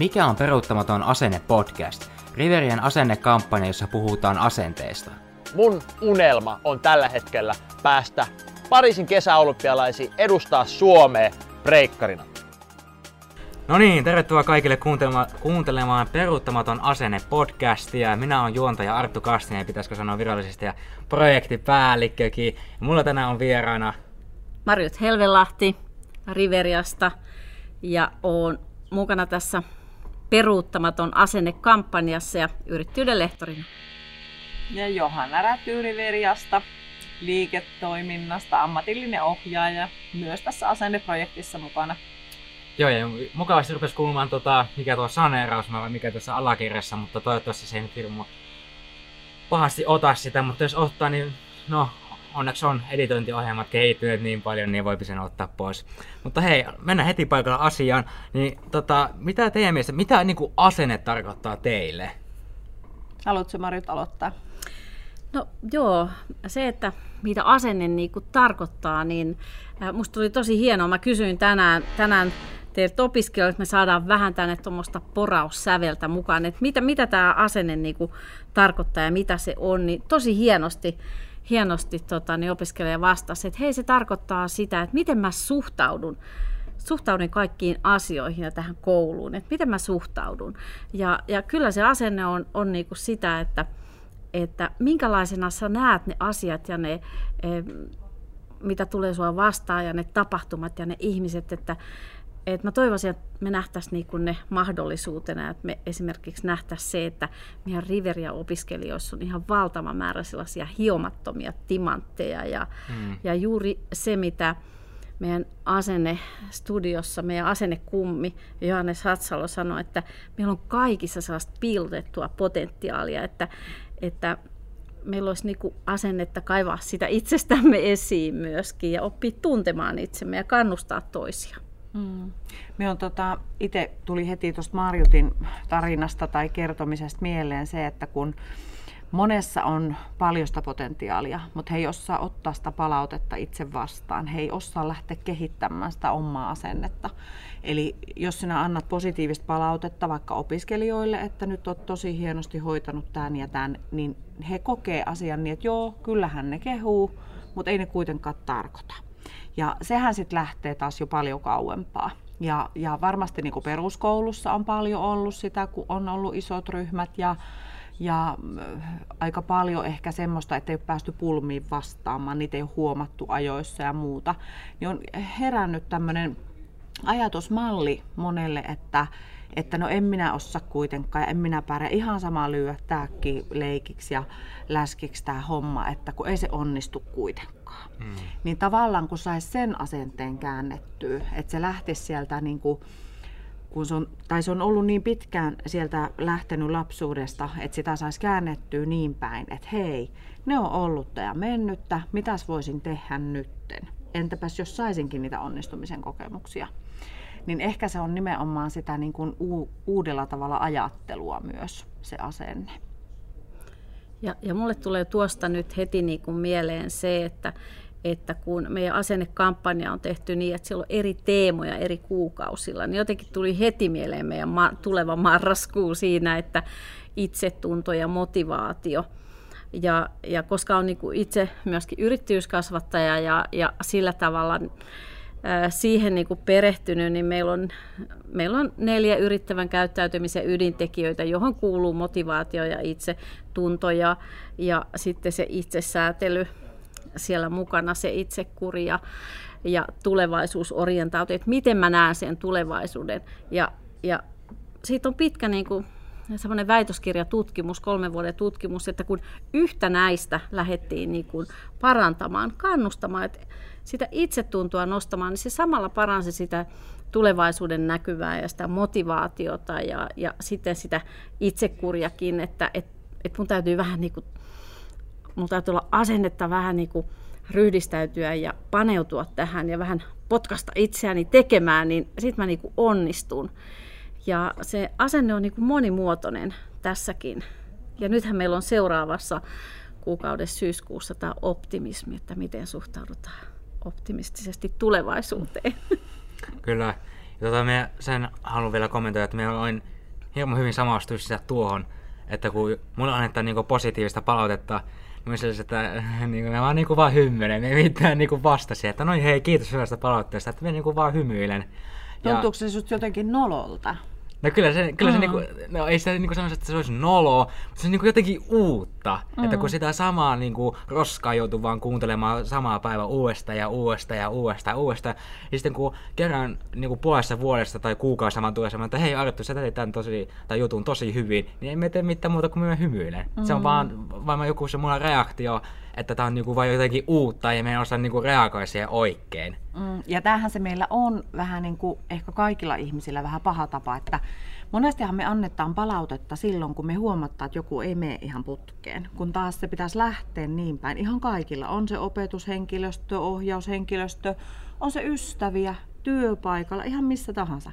Mikä on peruuttamaton asenne podcast? Riverien asennekampanja, jossa puhutaan asenteesta. Mun unelma on tällä hetkellä päästä Pariisin kesäolympialaisiin edustaa Suomea breikkarina. No niin, tervetuloa kaikille kuuntelemaan, kuuntelemaan Peruuttamaton asenne podcastia. Minä olen juontaja Arttu Kastinen, pitäisikö sanoa virallisesti, ja projektipäällikkökin. Mulla tänään on vieraana Marjut Helvelahti Riveriasta ja on mukana tässä peruuttamaton asenne-kampanjassa ja yrittäjyyden lehtorina. Ja Johanna Rätyyriveriasta liiketoiminnasta, ammatillinen ohjaaja, myös tässä asenneprojektissa mukana. Joo, ja mukavasti rupesi kuulumaan, tota, mikä tuo saneeraus vai mikä tuossa alakirjassa, mutta toivottavasti se ei nyt hirmu pahasti ota sitä, mutta jos ottaa, niin no, onneksi on editointiohjelmat kehittyneet niin paljon, niin voipi sen ottaa pois. Mutta hei, mennään heti paikalla asiaan. Niin, tota, mitä teidän mielestä, mitä niin kuin asenne tarkoittaa teille? Haluatko Marjut aloittaa? No joo, se, että mitä asenne niin kuin tarkoittaa, niin äh, musta tuli tosi hienoa. Mä kysyin tänään, tänään teiltä opiskelijoilta, että me saadaan vähän tänne tuommoista poraussäveltä mukaan, että mitä, mitä tämä asenne niin kuin tarkoittaa ja mitä se on, niin tosi hienosti hienosti tota, niin opiskelija vastasi, että hei se tarkoittaa sitä, että miten mä suhtaudun suhtaudun kaikkiin asioihin ja tähän kouluun, että miten mä suhtaudun. Ja, ja kyllä se asenne on, on niinku sitä, että, että minkälaisena sä näet ne asiat ja ne, mitä tulee sua vastaan ja ne tapahtumat ja ne ihmiset, että et mä toivoisin, että me nähtäisiin niinku ne mahdollisuutena, että me esimerkiksi nähtäisiin se, että meidän Riveria-opiskelijoissa on ihan valtava määrä sellaisia hiomattomia timantteja ja, mm. ja juuri se, mitä meidän asenne-studiossa, meidän asennekummi Johannes Hatsalo sanoi, että meillä on kaikissa sellaista piilotettua potentiaalia, että, että meillä olisi niinku asennetta kaivaa sitä itsestämme esiin myöskin ja oppia tuntemaan itsemme ja kannustaa toisia. Mm. Me on tota, itse tuli heti tuosta Marjutin tarinasta tai kertomisesta mieleen se, että kun monessa on paljon sitä potentiaalia, mutta he ei osaa ottaa sitä palautetta itse vastaan. He ei osaa lähteä kehittämään sitä omaa asennetta. Eli jos sinä annat positiivista palautetta vaikka opiskelijoille, että nyt olet tosi hienosti hoitanut tämän ja tämän, niin he kokee asian niin, että joo, kyllähän ne kehuu, mutta ei ne kuitenkaan tarkoita. Ja sehän sitten lähtee taas jo paljon kauempaa. Ja, ja varmasti niin kuin peruskoulussa on paljon ollut sitä, kun on ollut isot ryhmät ja, ja äh, aika paljon ehkä semmoista, että ei ole päästy pulmiin vastaamaan, niitä ei ole huomattu ajoissa ja muuta. Niin on herännyt tämmöinen ajatusmalli monelle, että, että no en minä osaa kuitenkaan en minä pärjää ihan sama lyö tääkin leikiksi ja läskiksi tämä homma, että kun ei se onnistu kuitenkaan. Mm. Niin tavallaan kun saisi sen asenteen käännettyä, että se lähtisi sieltä niin kuin, kun se on, tai se on ollut niin pitkään sieltä lähtenyt lapsuudesta, että sitä saisi käännettyä niin päin, että hei, ne on ollutta ja mennyttä, mitäs voisin tehdä nytten? Entäpäs jos saisinkin niitä onnistumisen kokemuksia? niin ehkä se on nimenomaan sitä niin kuin uudella tavalla ajattelua myös se asenne. Ja, ja mulle tulee tuosta nyt heti niin kuin mieleen se, että, että kun meidän asennekampanja on tehty niin, että siellä on eri teemoja eri kuukausilla, niin jotenkin tuli heti mieleen meidän ma- tuleva marraskuu siinä, että itsetunto ja motivaatio. Ja, ja koska on niin kuin itse myöskin yrittäjyyskasvattaja ja, ja sillä tavalla siihen niin kuin perehtynyt, niin meillä on, meillä on neljä yrittävän käyttäytymisen ydintekijöitä, johon kuuluu motivaatio ja itsetunto ja, ja sitten se itsesäätely siellä mukana, se itsekuri ja, ja tulevaisuusorientaatio, että miten mä näen sen tulevaisuuden. Ja, ja siitä on pitkä niin kuin, semmoinen väitöskirjatutkimus, kolmen vuoden tutkimus, että kun yhtä näistä lähdettiin niin kuin parantamaan, kannustamaan, että sitä itsetuntoa nostamaan, niin se samalla paransi sitä tulevaisuuden näkyvää ja sitä motivaatiota ja, ja sitten sitä itsekurjakin, että et, et mun täytyy vähän niin kuin, mun täytyy olla asennetta vähän niin kuin ryhdistäytyä ja paneutua tähän ja vähän potkasta itseäni tekemään, niin sitten mä niin kuin onnistun. Ja se asenne on niin kuin monimuotoinen tässäkin. Ja nythän meillä on seuraavassa kuukaudessa syyskuussa tämä optimismi, että miten suhtaudutaan optimistisesti tulevaisuuteen. Kyllä. Ja tota, me sen haluan vielä kommentoida, että me olen hieman hyvin samastuissa tuohon, että kun mulle annetaan niinku positiivista palautetta, niin sellaiset, että niinku, mä vaan niinku vaan hymyilen, ei mitään niinku vastasi, että no hei, kiitos hyvästä palautteesta, että mä niinku vaan hymyilen. Tuntuuko se just jotenkin nololta? No kyllä se, kyllä mm. se niinku, no ei se niinku semmoista, että se olisi nolo, mutta se on niinku jotenkin uutta. Mm. Että kun sitä samaa niinku roskaa joutuu vaan kuuntelemaan samaa päivää uudestaan ja uudestaan ja uudestaan ja uudestaan. Ja sitten kun kerran niinku puolessa vuodesta tai kuukausi saman tulee että hei Arttu, sä teit tämän tosi, tai jutun tosi hyvin, niin emme tee mitään muuta kuin me hymyilen. Mm. Se on vaan, vaan joku semmoinen reaktio, että tämä on niinku vain jotenkin uutta ja me ei osaa niinku reagoida siihen oikein. Mm, ja tämähän se meillä on vähän niin kuin ehkä kaikilla ihmisillä vähän paha tapa, että monestihan me annetaan palautetta silloin, kun me huomataan, että joku ei mene ihan putkeen. Kun taas se pitäisi lähteä niin päin. Ihan kaikilla. On se opetushenkilöstö, ohjaushenkilöstö, on se ystäviä, työpaikalla, ihan missä tahansa.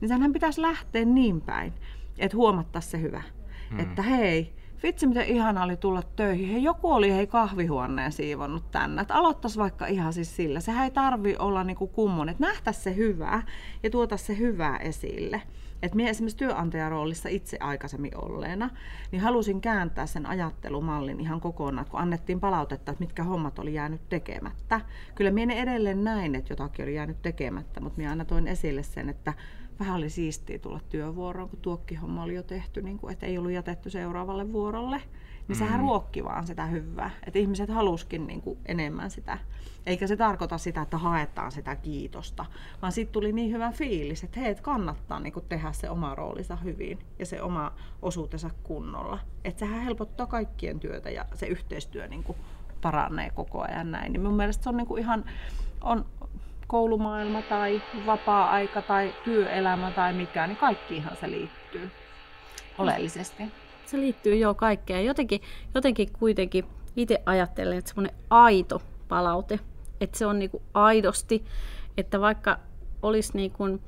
Niin senhän pitäisi lähteä niin päin, että huomattaisiin se hyvä. Mm. Että hei, vitsi miten ihana oli tulla töihin. Hei, joku oli hei kahvihuoneen siivonnut tänne. Että vaikka ihan siis sillä. Sehän ei tarvi olla niinku kummonen. Että nähtäisi se hyvää ja tuota se hyvää esille. Et minä esimerkiksi työnantajaroolissa itse aikaisemmin olleena, niin halusin kääntää sen ajattelumallin ihan kokonaan, kun annettiin palautetta, että mitkä hommat oli jäänyt tekemättä. Kyllä minä edelleen näin, että jotakin oli jäänyt tekemättä, mutta minä aina toin esille sen, että vähän oli siistiä tulla työvuoroon, kun tuokkihomma oli jo tehty, niin kuin, että ei ollut jätetty seuraavalle vuorolle. Niin mm. sehän ruokki vaan sitä hyvää. Että ihmiset haluskin niin kuin enemmän sitä. Eikä se tarkoita sitä, että haetaan sitä kiitosta, vaan sitten tuli niin hyvä fiilis, että hei, kannattaa niin kuin tehdä se oma roolinsa hyvin ja se oma osuutensa kunnolla. Että sehän helpottaa kaikkien työtä ja se yhteistyö niin kuin paranee koko ajan näin. Niin mun mielestä se on niin kuin ihan on koulumaailma tai vapaa-aika tai työelämä tai mikä, niin kaikkiinhan se liittyy oleellisesti. Se liittyy jo kaikkeen. Jotenkin, jotenkin kuitenkin itse ajattelen, että semmoinen aito palaute, että se on niinku aidosti, että vaikka olisi niinku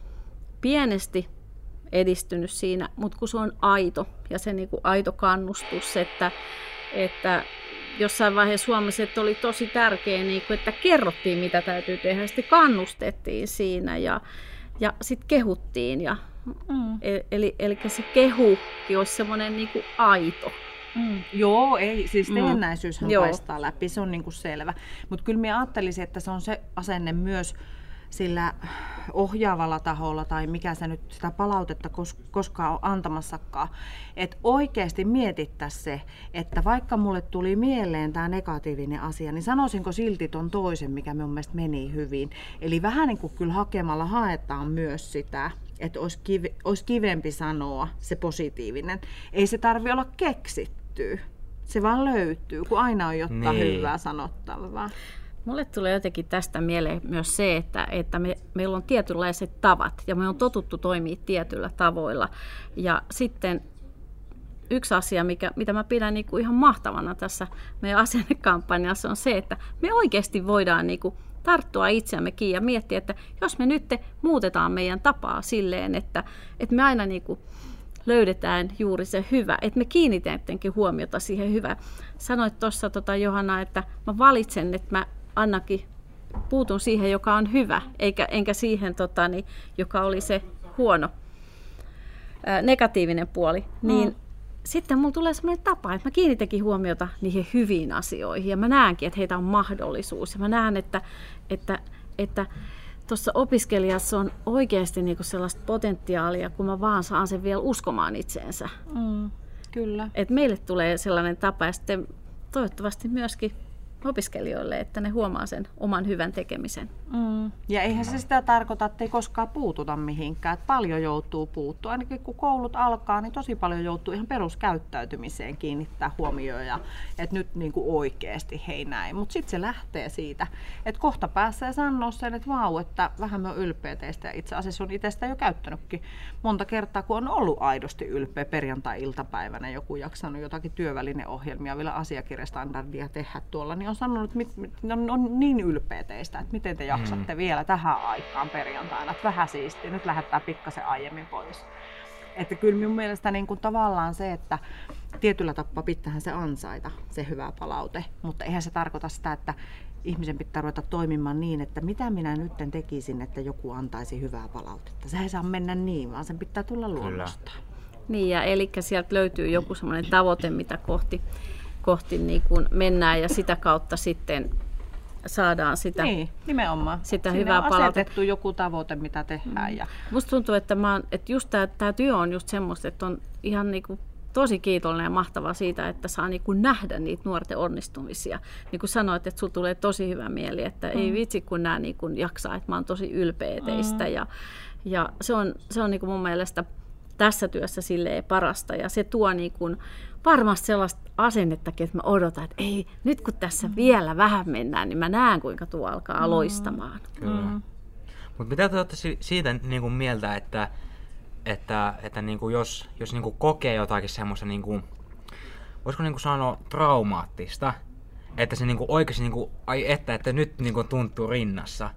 pienesti edistynyt siinä, mutta kun se on aito ja se niinku aito kannustus, että, että jossain vaiheessa Suomessa, että oli tosi tärkeää, niin kuin, että kerrottiin, mitä täytyy tehdä. Sitten kannustettiin siinä ja, ja sitten kehuttiin. Ja, mm. E, eli, eli se kehu olisi semmoinen niin kuin aito. Mm. Joo, ei, siis teennäisyyshän mm. paistaa läpi, se on niin kuin selvä. Mutta kyllä minä ajattelisin, että se on se asenne myös, sillä ohjaavalla taholla tai mikä se nyt sitä palautetta koskaan on antamassakaan, että oikeasti mietittäisiin se, että vaikka mulle tuli mieleen tämä negatiivinen asia, niin sanoisinko silti ton toisen, mikä mun mielestä meni hyvin. Eli vähän niin kuin kyllä hakemalla haetaan myös sitä, että olisi, kive, olisi kivempi sanoa se positiivinen. Ei se tarvi olla keksitty. Se vaan löytyy, kun aina on jotain niin. hyvää sanottavaa. Mulle tulee jotenkin tästä mieleen myös se, että, että me, meillä on tietynlaiset tavat ja me on totuttu toimia tietyillä tavoilla. Ja sitten yksi asia, mikä, mitä mä pidän niin kuin ihan mahtavana tässä meidän asennekampanjassa on se, että me oikeasti voidaan niin kuin tarttua itseämme kiinni ja miettiä, että jos me nyt muutetaan meidän tapaa silleen, että, että me aina niin kuin löydetään juuri se hyvä, että me kiinnitetään huomiota siihen hyvään. Sanoit tuossa tota, Johanna, että mä valitsen, että mä Annakin puutun siihen, joka on hyvä, eikä, enkä siihen, tota, niin, joka oli se huono, ää, negatiivinen puoli, niin mm. sitten mulla tulee sellainen tapa, että mä kiinnitänkin huomiota niihin hyviin asioihin ja mä näenkin, että heitä on mahdollisuus ja mä näen, että, että, että tuossa opiskelijassa on oikeasti niinku sellaista potentiaalia, kun mä vaan saan sen vielä uskomaan itseensä. Mm, kyllä. Et meille tulee sellainen tapa ja sitten toivottavasti myöskin opiskelijoille, että ne huomaa sen oman hyvän tekemisen. Mm. Ja eihän se sitä tarkoita, että ei koskaan puututa mihinkään. Että paljon joutuu puuttua. Ainakin kun koulut alkaa, niin tosi paljon joutuu ihan peruskäyttäytymiseen kiinnittää huomioon. Ja, että nyt niin kuin oikeasti hei näin. Mutta sitten se lähtee siitä, että kohta pääsee sanoa sen, että vau, että vähän me on ylpeä teistä. Ja itse asiassa on itse sitä jo käyttänytkin monta kertaa, kun on ollut aidosti ylpeä perjantai-iltapäivänä. Joku jaksanut jotakin työvälineohjelmia vielä asiakirjastandardia tehdä tuolla, niin on sanonut, että on, on niin ylpeä teistä, että miten te jaksatte mm. vielä tähän aikaan perjantaina, että vähän siistiä, nyt lähettää pikkasen aiemmin pois. Että kyllä minun mielestä niin kuin tavallaan se, että tietyllä tapaa pitäähän se ansaita, se hyvä palaute, mutta eihän se tarkoita sitä, että ihmisen pitää ruveta toimimaan niin, että mitä minä nyt tekisin, että joku antaisi hyvää palautetta. Se ei saa mennä niin, vaan sen pitää tulla luonnostaan. Niin, ja eli sieltä löytyy joku semmoinen tavoite, mitä kohti, kohti niin kuin mennään, ja sitä kautta sitten saadaan sitä, niin, nimenomaan. sitä Siinä hyvää palautetta. asetettu joku tavoite, mitä tehdään. Ja... Musta tuntuu, että, mä, oon- että just tämä työ on just semmoista, että on ihan niinku tosi kiitollinen ja mahtavaa siitä, että saa niinku nähdä niitä nuorten onnistumisia. Niin kuin sanoit, että sulla tulee tosi hyvä mieli, että mm. ei vitsi kun nämä niinku jaksaa, että mä oon tosi ylpeä teistä. Mm. Ja, ja se on, se on niinku mun mielestä tässä työssä silleen parasta ja se tuo niinku varmasti sellaista asennettakin, että mä odotan, että ei, nyt kun tässä mm. vielä vähän mennään, niin mä näen kuinka tuo alkaa mm. loistamaan. Kyllä. Mm. Mutta mitä te olette si- siitä niin kuin mieltä, että, että, että niin kuin jos, jos niin kuin kokee jotakin semmoista, niin kuin, voisiko niin kuin sanoa traumaattista, että se niin kuin oikeasti, niin kuin, ai että, että nyt niin kuin tuntuu rinnassa,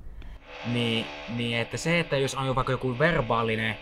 niin, niin että se, että jos on vaikka joku verbaalinen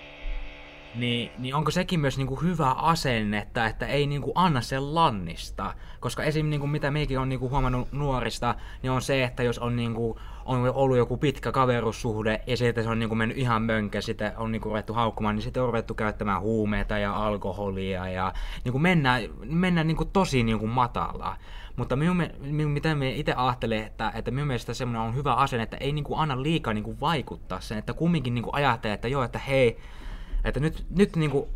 niin, niin onko sekin myös niinku hyvä asennetta, että ei niinku anna sen lannista? Koska esim. Niinku, mitä meikin on niinku huomannut nuorista, niin on se, että jos on, niinku, on ollut joku pitkä kaverussuhde ja sitten se on niinku mennyt ihan mönkä, sitten on niinku ruvettu haukkumaan, niin sitten on ruvettu käyttämään huumeita ja alkoholia ja niinku mennään, mennään niinku tosi niinku matalaa. Mutta minun, minun, mitä me itse ajattelen, että, että minun mielestä semmoinen on hyvä asenne, että ei niinku anna liikaa niinku vaikuttaa sen, että kumminkin niinku ajattelee, että joo, että hei, että nyt, nyt niinku,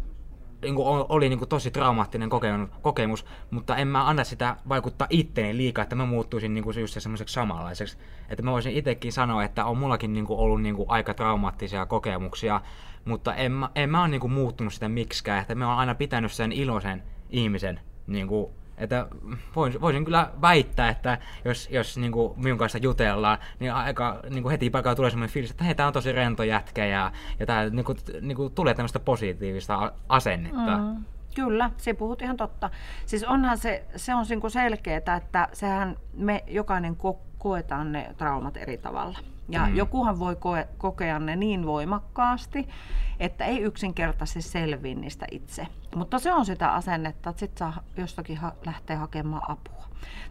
niinku o- oli niinku tosi traumaattinen kokemus, mutta en mä anna sitä vaikuttaa itteeni liikaa, että mä muuttuisin niinku just semmoiseksi samanlaiseksi. Että mä voisin itsekin sanoa, että on mullakin niinku ollut niinku aika traumaattisia kokemuksia, mutta en mä, en mä ole niinku muuttunut sitä miksikään, että mä oon aina pitänyt sen iloisen ihmisen niinku että voisin, voisin kyllä väittää, että jos, jos niin kuin minun kanssa jutellaan, niin aika niin kuin heti paikalla tulee semmoinen fiilis, että hei, tää on tosi rento jätkä ja, ja tää niin kuin, niin kuin tulee tämmöistä positiivista asennetta. Mm. Kyllä, se puhut ihan totta. Siis onhan se, se on niinku selkeää, että sehän me jokainen ko- koetaan ne traumat eri tavalla. Ja mm. jokuhan voi koe, kokea ne niin voimakkaasti, että ei yksinkertaisesti selviä niistä itse. Mutta se on sitä asennetta, että sitten saa jostakin ha- lähteä hakemaan apua.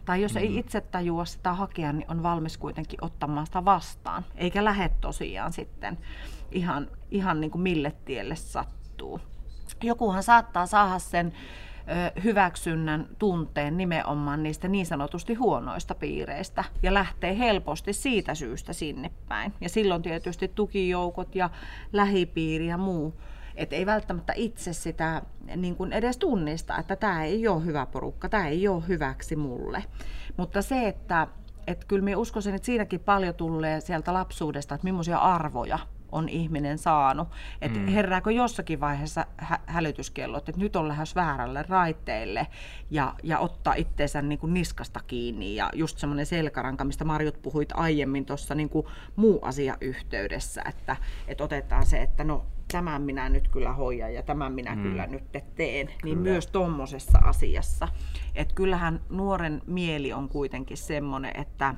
Tai jos mm. ei itse tajua sitä hakea, niin on valmis kuitenkin ottamaan sitä vastaan. Eikä lähde tosiaan sitten ihan, ihan niin kuin mille tielle sattuu jokuhan saattaa saada sen hyväksynnän tunteen nimenomaan niistä niin sanotusti huonoista piireistä ja lähtee helposti siitä syystä sinne päin. Ja silloin tietysti tukijoukot ja lähipiiri ja muu, että ei välttämättä itse sitä niin kuin edes tunnista, että tämä ei ole hyvä porukka, tämä ei ole hyväksi mulle. Mutta se, että että kyllä minä uskoisin, että siinäkin paljon tulee sieltä lapsuudesta, että millaisia arvoja on ihminen saanut. Että mm. herääkö jossakin vaiheessa hä- hälytyskellot, että nyt on lähes väärälle raiteille ja, ja ottaa itteensä niin kuin niskasta kiinni. Ja just semmoinen selkäranka, mistä Marjut puhuit aiemmin tuossa niin muu asia yhteydessä, että, että otetaan se, että no tämän minä nyt kyllä hoidan ja tämän minä mm. kyllä nyt teen, niin kyllä. myös tuommoisessa asiassa. Että kyllähän nuoren mieli on kuitenkin semmoinen, että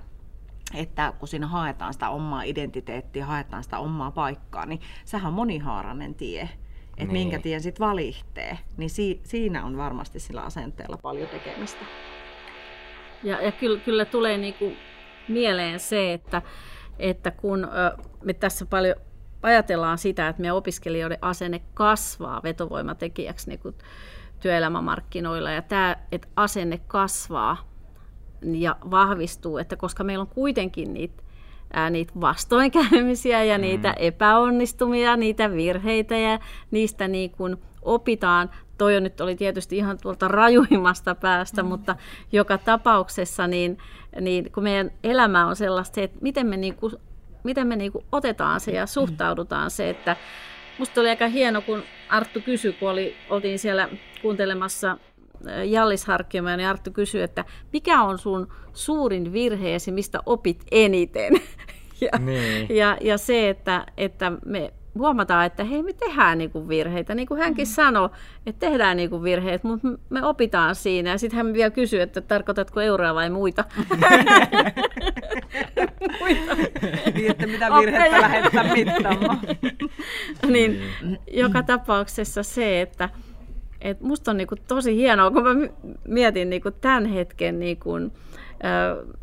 että kun siinä haetaan sitä omaa identiteettiä, haetaan sitä omaa paikkaa, niin sehän on monihaarainen tie. Että Niin. minkä tien sitten valittee, niin si- siinä on varmasti sillä asenteella paljon tekemistä. Ja, ja kyllä, kyllä tulee niinku mieleen se, että, että kun ö, me tässä paljon ajatellaan sitä, että meidän opiskelijoiden asenne kasvaa vetovoimatekijäksi niin työelämämarkkinoilla, ja tämä, että asenne kasvaa ja vahvistuu, että koska meillä on kuitenkin niitä ää, niitä vastoinkäymisiä ja mm. niitä epäonnistumia, niitä virheitä ja niistä niin kuin opitaan. Toi on nyt oli tietysti ihan tuolta rajuimmasta päästä, mm. mutta joka tapauksessa niin, niin kun meidän elämä on sellaista, se, että miten me, niin kuin, miten me niin kuin otetaan se ja suhtaudutaan se, että musta oli aika hieno, kun Arttu kysyi, kun oli, oltiin siellä kuuntelemassa Jallis Harkkiomäen, niin Arttu kysyi, että mikä on sun suurin virheesi, mistä opit eniten? ja, Niin. ja, ja se, että, että me huomataan, että hei, me tehdään niinku virheitä. Niin kuin hänkin mm. sanoi, että tehdään niinku virheet, mutta me opitaan siinä. Ja sitten hän vielä kysyy, että tarkoitatko euroa vai muita? muita. Niin, että mitä virhettä lähdetään mittaamaan. niin joka tapauksessa se, että, Et musta on niinku tosi hienoa, kun mä mietin niinku tämän hetken niinku,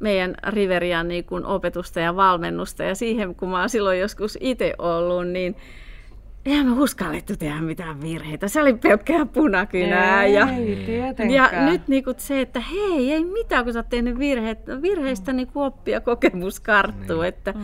meidän Riverian niinku opetusta ja valmennusta ja siihen, kun mä oon silloin joskus itse ollut, niin eihän me uskallettu tehdä mitään virheitä. Se oli pelkkää punakynää. Ei, ja, ja nyt niinku se, että hei, ei mitään, kun sä oot tehnyt virheet, virheistä mm. niinku oppia kokemus karttuu. Niin. Että, mm.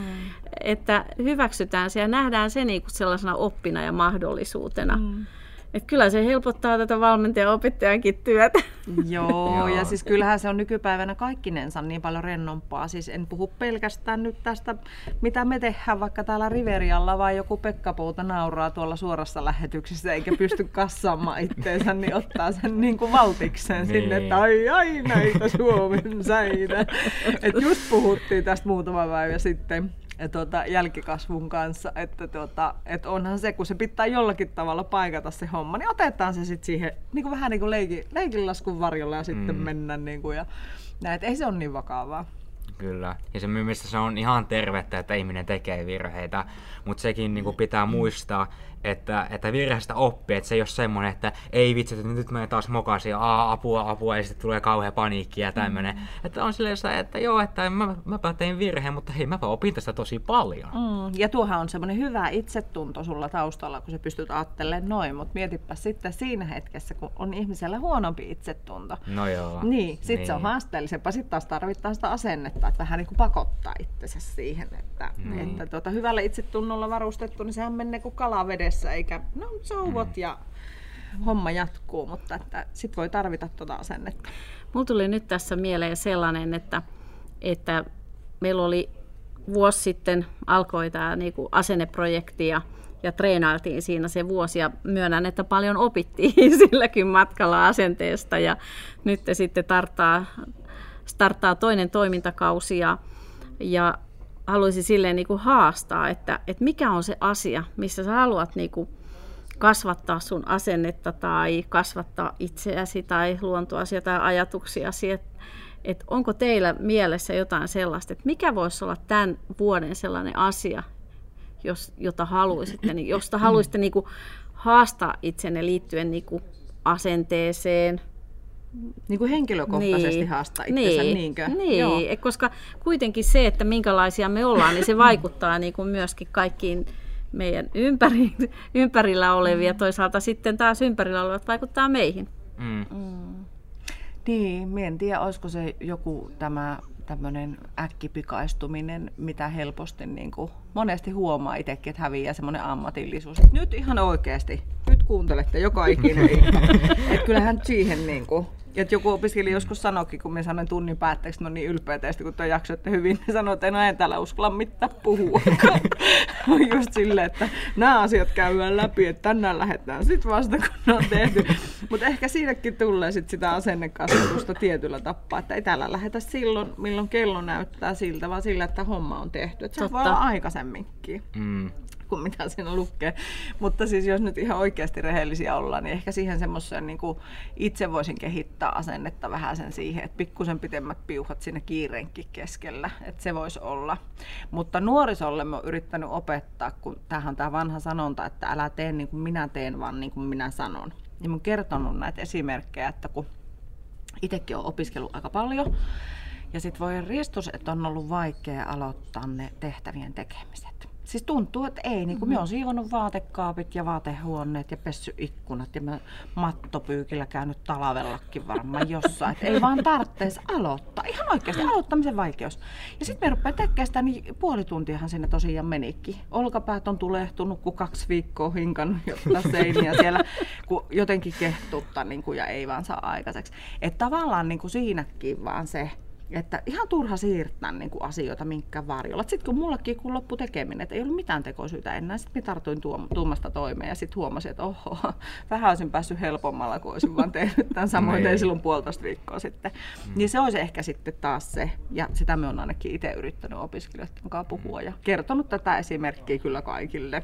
että hyväksytään se ja nähdään se niinku sellaisena oppina ja mahdollisuutena. Mm. Et kyllä se helpottaa tätä valmentajan opettajankin työtä. Joo, ja siis kyllähän se on nykypäivänä kaikkinensa niin paljon rennompaa. Siis en puhu pelkästään nyt tästä, mitä me tehdään vaikka täällä Riverialla, vai joku Pekka Pouta nauraa tuolla suorassa lähetyksessä eikä pysty kassaamaan itteensä, niin ottaa sen niin kuin valtikseen niin. sinne, että ai ai näitä Suomen säitä. Et just puhuttiin tästä muutama päivä sitten tuota, jälkikasvun kanssa, että tuota, et onhan se, kun se pitää jollakin tavalla paikata se homma, niin otetaan se sitten siihen niin kuin vähän niin kuin leikin, leikin laskun varjolla ja sitten mm. mennä niin kuin, ja näet, ei se ole niin vakavaa. Kyllä. Ja se mielestä se on ihan tervettä, että ihminen tekee virheitä, mutta sekin niin kuin pitää muistaa, että, että virheestä oppii, että se ei ole semmoinen, että ei vitsi, että nyt menee taas mokaisin, ja apua, apua, ja sitten tulee kauhea paniikki ja tämmöinen. Mm. Että on silleen, että joo, että mä, mäpä tein virheen, mutta hei, mäpä opin tästä tosi paljon. Mm. Ja tuohan on semmoinen hyvä itsetunto sulla taustalla, kun sä pystyt ajattelemaan noin, mutta mietipä sitten siinä hetkessä, kun on ihmisellä huonompi itsetunto. No joo. Niin, sit niin. se on niin. haasteellisempaa. Sitten taas tarvitaan sitä asennetta, että vähän niin kuin pakottaa itsensä siihen, että, mm. että tuota, hyvällä itsetunnolla varustettu, niin sehän menee kuin kalavede edessä, eikä no souvot mm. ja homma jatkuu, mutta että sit voi tarvita tuota asennetta. Mulla tuli nyt tässä mieleen sellainen, että, että meillä oli vuosi sitten alkoi tämä niinku asenneprojekti ja, ja treenailtiin siinä se vuosi ja myönnän, että paljon opittiin silläkin matkalla asenteesta ja nyt sitten tarttaa, starttaa toinen toimintakausi ja, ja haluaisin silleen niin kuin haastaa, että, että mikä on se asia, missä sä haluat niin kuin kasvattaa sun asennetta tai kasvattaa itseäsi tai luontoasia tai ajatuksiasi. Että että onko teillä mielessä jotain sellaista, että mikä voisi olla tämän vuoden sellainen asia, jos, jota haluaisitte, niin, josta haluaisitte niin kuin haastaa itsenne liittyen niin kuin asenteeseen, niin kuin henkilökohtaisesti niin. haastaa itsensä, niin. niinkö? Niin, Joo. koska kuitenkin se, että minkälaisia me ollaan, niin se vaikuttaa niin kuin myöskin kaikkiin meidän ympäri, ympärillä olevia. Mm. Toisaalta sitten taas ympärillä olevat vaikuttaa meihin. Mm. Mm. Niin, en tiedä, olisiko se joku tämä tämmöinen äkkipikaistuminen, mitä helposti niin kuin, monesti huomaa itsekin, että häviää semmoinen ammatillisuus. Nyt ihan oikeasti, nyt kuuntelette joka ikinen että kyllähän siihen niin kuin, et joku opiskelija joskus sanoikin, kun me sanoin tunnin päätteeksi, no niin ylpeä teistä, kun te jaksoitte hyvin, niin sanoi, että en täällä uskalla mitään puhua. on just silleen, että nämä asiat käydään läpi, että tänään lähdetään sitten vasta, kun ne on tehty. Mutta ehkä siinäkin tulee sit sitä asennekasvatusta tietyllä tapaa, että ei täällä lähdetä silloin, milloin kello näyttää siltä, vaan sillä, että homma on tehty. Että se voi olla aikaisemminkin. Mm kuin mitä siinä lukee. Mutta siis jos nyt ihan oikeasti rehellisiä ollaan, niin ehkä siihen semmoiseen niin itse voisin kehittää asennetta vähän sen siihen, että pikkusen pitemmät piuhat sinne kiireenkin keskellä, että se voisi olla. Mutta nuorisolle mä oon yrittänyt opettaa, kun tämähän on tämä vanha sanonta, että älä tee niin kuin minä teen, vaan niin kuin minä sanon. Niin mä oon kertonut näitä esimerkkejä, että kun itsekin on opiskellut aika paljon, ja sitten voi ristus, että on ollut vaikea aloittaa ne tehtävien tekemiset. Siis tuntuu, että ei. Niin mm-hmm. Me on siivonut vaatekaapit ja vaatehuoneet ja pessy ikkunat ja mä mattopyykillä käynyt talvellakin varmaan jossain. Että ei vaan tarvitsisi aloittaa. Ihan oikeasti aloittamisen vaikeus. Ja sitten me rupeaa tekemään sitä, niin puoli tuntiahan sinne tosiaan menikin. Olkapäät on tulehtunut, kun kaksi viikkoa hinkannut jotta seiniä siellä, kun jotenkin kehtutta niin kuin, ja ei vaan saa aikaiseksi. Että tavallaan niin kuin siinäkin vaan se, että ihan turha siirtää niin kuin asioita minkä varjolla. Sitten kun mullakin kun loppu tekeminen, että ei ollut mitään tekosyitä enää, sitten tartuin tuom- tuomasta toimeen ja sitten huomasin, että oho, vähän olisin päässyt helpommalla, kun olisin vaan tehnyt tämän samoin tein silloin puolitoista viikkoa sitten. Mm. Niin se olisi ehkä sitten taas se, ja sitä me on ainakin itse yrittänyt opiskelijoiden kanssa puhua ja kertonut tätä esimerkkiä kyllä kaikille.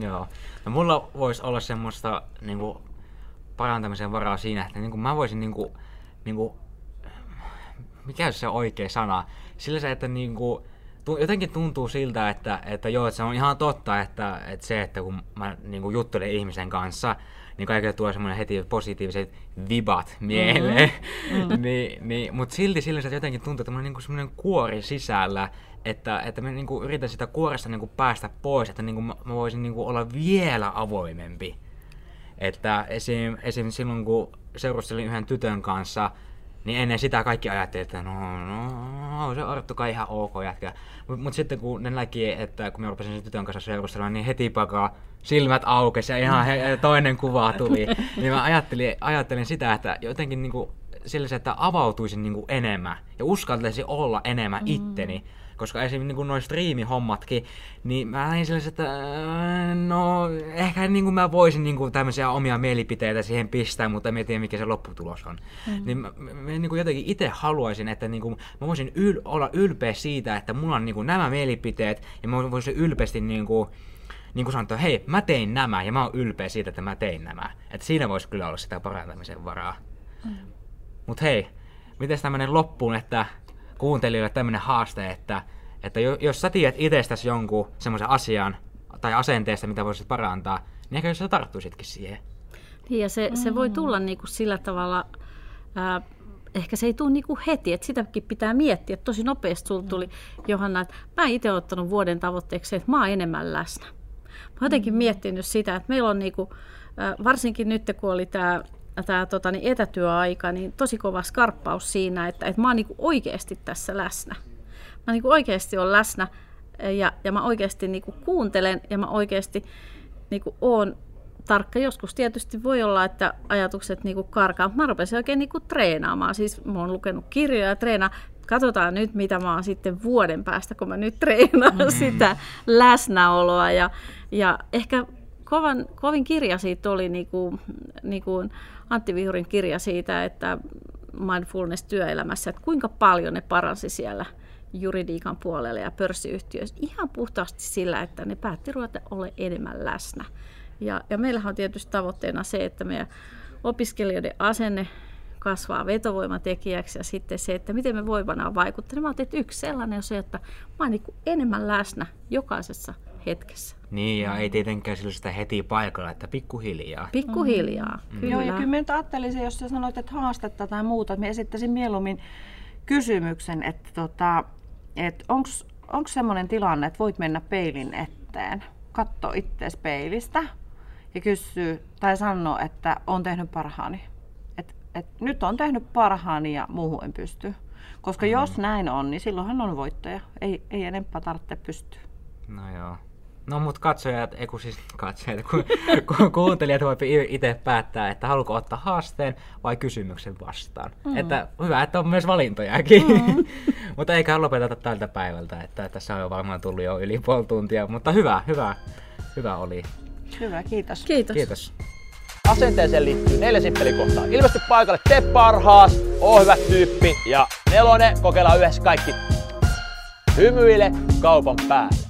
Joo. No mulla voisi olla semmoista niin kuin, parantamisen varaa siinä, että niin kuin mä voisin niin kuin, niin kuin, mikä se oikea sana, sillä se, että niinku, jotenkin tuntuu siltä, että, että joo, että se on ihan totta, että, että se, että kun mä niin kuin juttelen ihmisen kanssa, niin kaikille tulee semmoinen heti positiiviset vibat mieleen. Mm-hmm. niin, niin, Mutta silti sillä se jotenkin tuntuu, että on niin semmoinen kuori sisällä, että, että mä niin kuin yritän sitä kuoresta niin kuin päästä pois, että niin kuin mä, mä voisin niin kuin olla vielä avoimempi. Että esim, esim. silloin kun seurustelin yhden tytön kanssa, niin ennen sitä kaikki ajattelivat, että no, no, se Arttu kai ihan ok jätkä. Mutta mut sitten kun ne näki, että kun me rupesin sen tytön kanssa seurustelemaan, niin heti pakaa silmät aukesi ja ihan he, toinen kuva tuli. niin mä ajattelin, ajattelin sitä, että jotenkin niinku, sillä että avautuisin niinku enemmän ja uskaltaisin olla enemmän mm. itteni. Koska esimerkiksi niin noin striimihommatkin, niin mä näin sellaisen, että no ehkä niin kuin mä voisin niin kuin tämmöisiä omia mielipiteitä siihen pistää, mutta en tiedä mikä se lopputulos on. Mm. Niin mä, mä niin kuin jotenkin itse haluaisin, että niin kuin mä voisin yl, olla ylpeä siitä, että mulla on niin kuin nämä mielipiteet ja mä voisin ylpeästi niin kuin, niin kuin sanoa, että hei, mä tein nämä ja mä oon ylpeä siitä, että mä tein nämä. Että siinä voisi kyllä olla sitä parantamisen varaa. Mm. Mutta hei, miten tämmöinen loppuun, että kuuntelijoille tämmöinen haaste, että, että jos sä tiedät itsestäsi jonkun semmoisen asian tai asenteesta, mitä voisit parantaa, niin ehkä jos sä tarttuisitkin siihen. Niin ja se, se voi tulla niinku sillä tavalla, ää, ehkä se ei tule niinku heti, että sitäkin pitää miettiä. Tosi nopeasti sulla tuli Johanna, että mä itse ottanut vuoden tavoitteeksi, että mä oon enemmän läsnä. Mä oon jotenkin miettinyt sitä, että meillä on niinku, varsinkin nyt kun oli tämä tämä tota, niin etätyöaika, niin tosi kova skarppaus siinä, että, että mä oon niin oikeasti tässä läsnä. Mä niin oikeasti on läsnä ja, ja mä oikeasti niin kuuntelen ja mä oikeasti niin oon tarkka. Joskus tietysti voi olla, että ajatukset niin karkaa. Mä rupesin oikein niin treenaamaan. Siis mä oon lukenut kirjoja ja treenaa. Katsotaan nyt, mitä mä oon sitten vuoden päästä, kun mä nyt treenaan mm. sitä läsnäoloa. Ja, ja ehkä kovan, kovin kirja siitä oli niin kuin, niin kuin Antti Vihurin kirja siitä, että mindfulness työelämässä, että kuinka paljon ne paransi siellä juridiikan puolella ja pörssiyhtiöissä ihan puhtaasti sillä, että ne päätti ruveta olla enemmän läsnä. Ja, ja meillähän on tietysti tavoitteena se, että meidän opiskelijoiden asenne kasvaa vetovoimatekijäksi ja sitten se, että miten me voivana vaikuttaa. Mä että yksi sellainen on se, että mä oon niin enemmän läsnä jokaisessa hetkessä. Niin, ja ei tietenkään sillä sitä heti paikalla, että pikkuhiljaa. Pikkuhiljaa, mm. kyllä. Joo, ja kyllä minä ajattelisin, jos sä sanoit, että haastetta tai muuta, että minä esittäisin mieluummin kysymyksen, että tota, et onko semmoinen tilanne, että voit mennä peilin eteen, katso itse peilistä ja kysyä tai sanoa, että on tehnyt parhaani. Et, et nyt on tehnyt parhaani ja muuhun en pysty. Koska mm. jos näin on, niin silloinhan on voittaja. Ei, ei enempää tarvitse pystyä. No joo. No mut katsojat, ei kun siis katsojat, kun, kun kuuntelijat voi itse päättää, että haluatko ottaa haasteen vai kysymyksen vastaan. Mm. Että hyvä, että on myös valintojakin. Mm. mutta eikä lopeteta tältä päivältä, että tässä on jo varmaan tullut jo yli puoli tuntia. Mutta hyvä, hyvä, hyvä oli. Hyvä, kiitos. Kiitos. kiitos. Asenteeseen liittyy neljä simppelikohtaa. Ilmesty paikalle, tee parhaas, oo hyvä tyyppi ja nelonen, kokeillaan yhdessä kaikki. Hymyile kaupan päälle.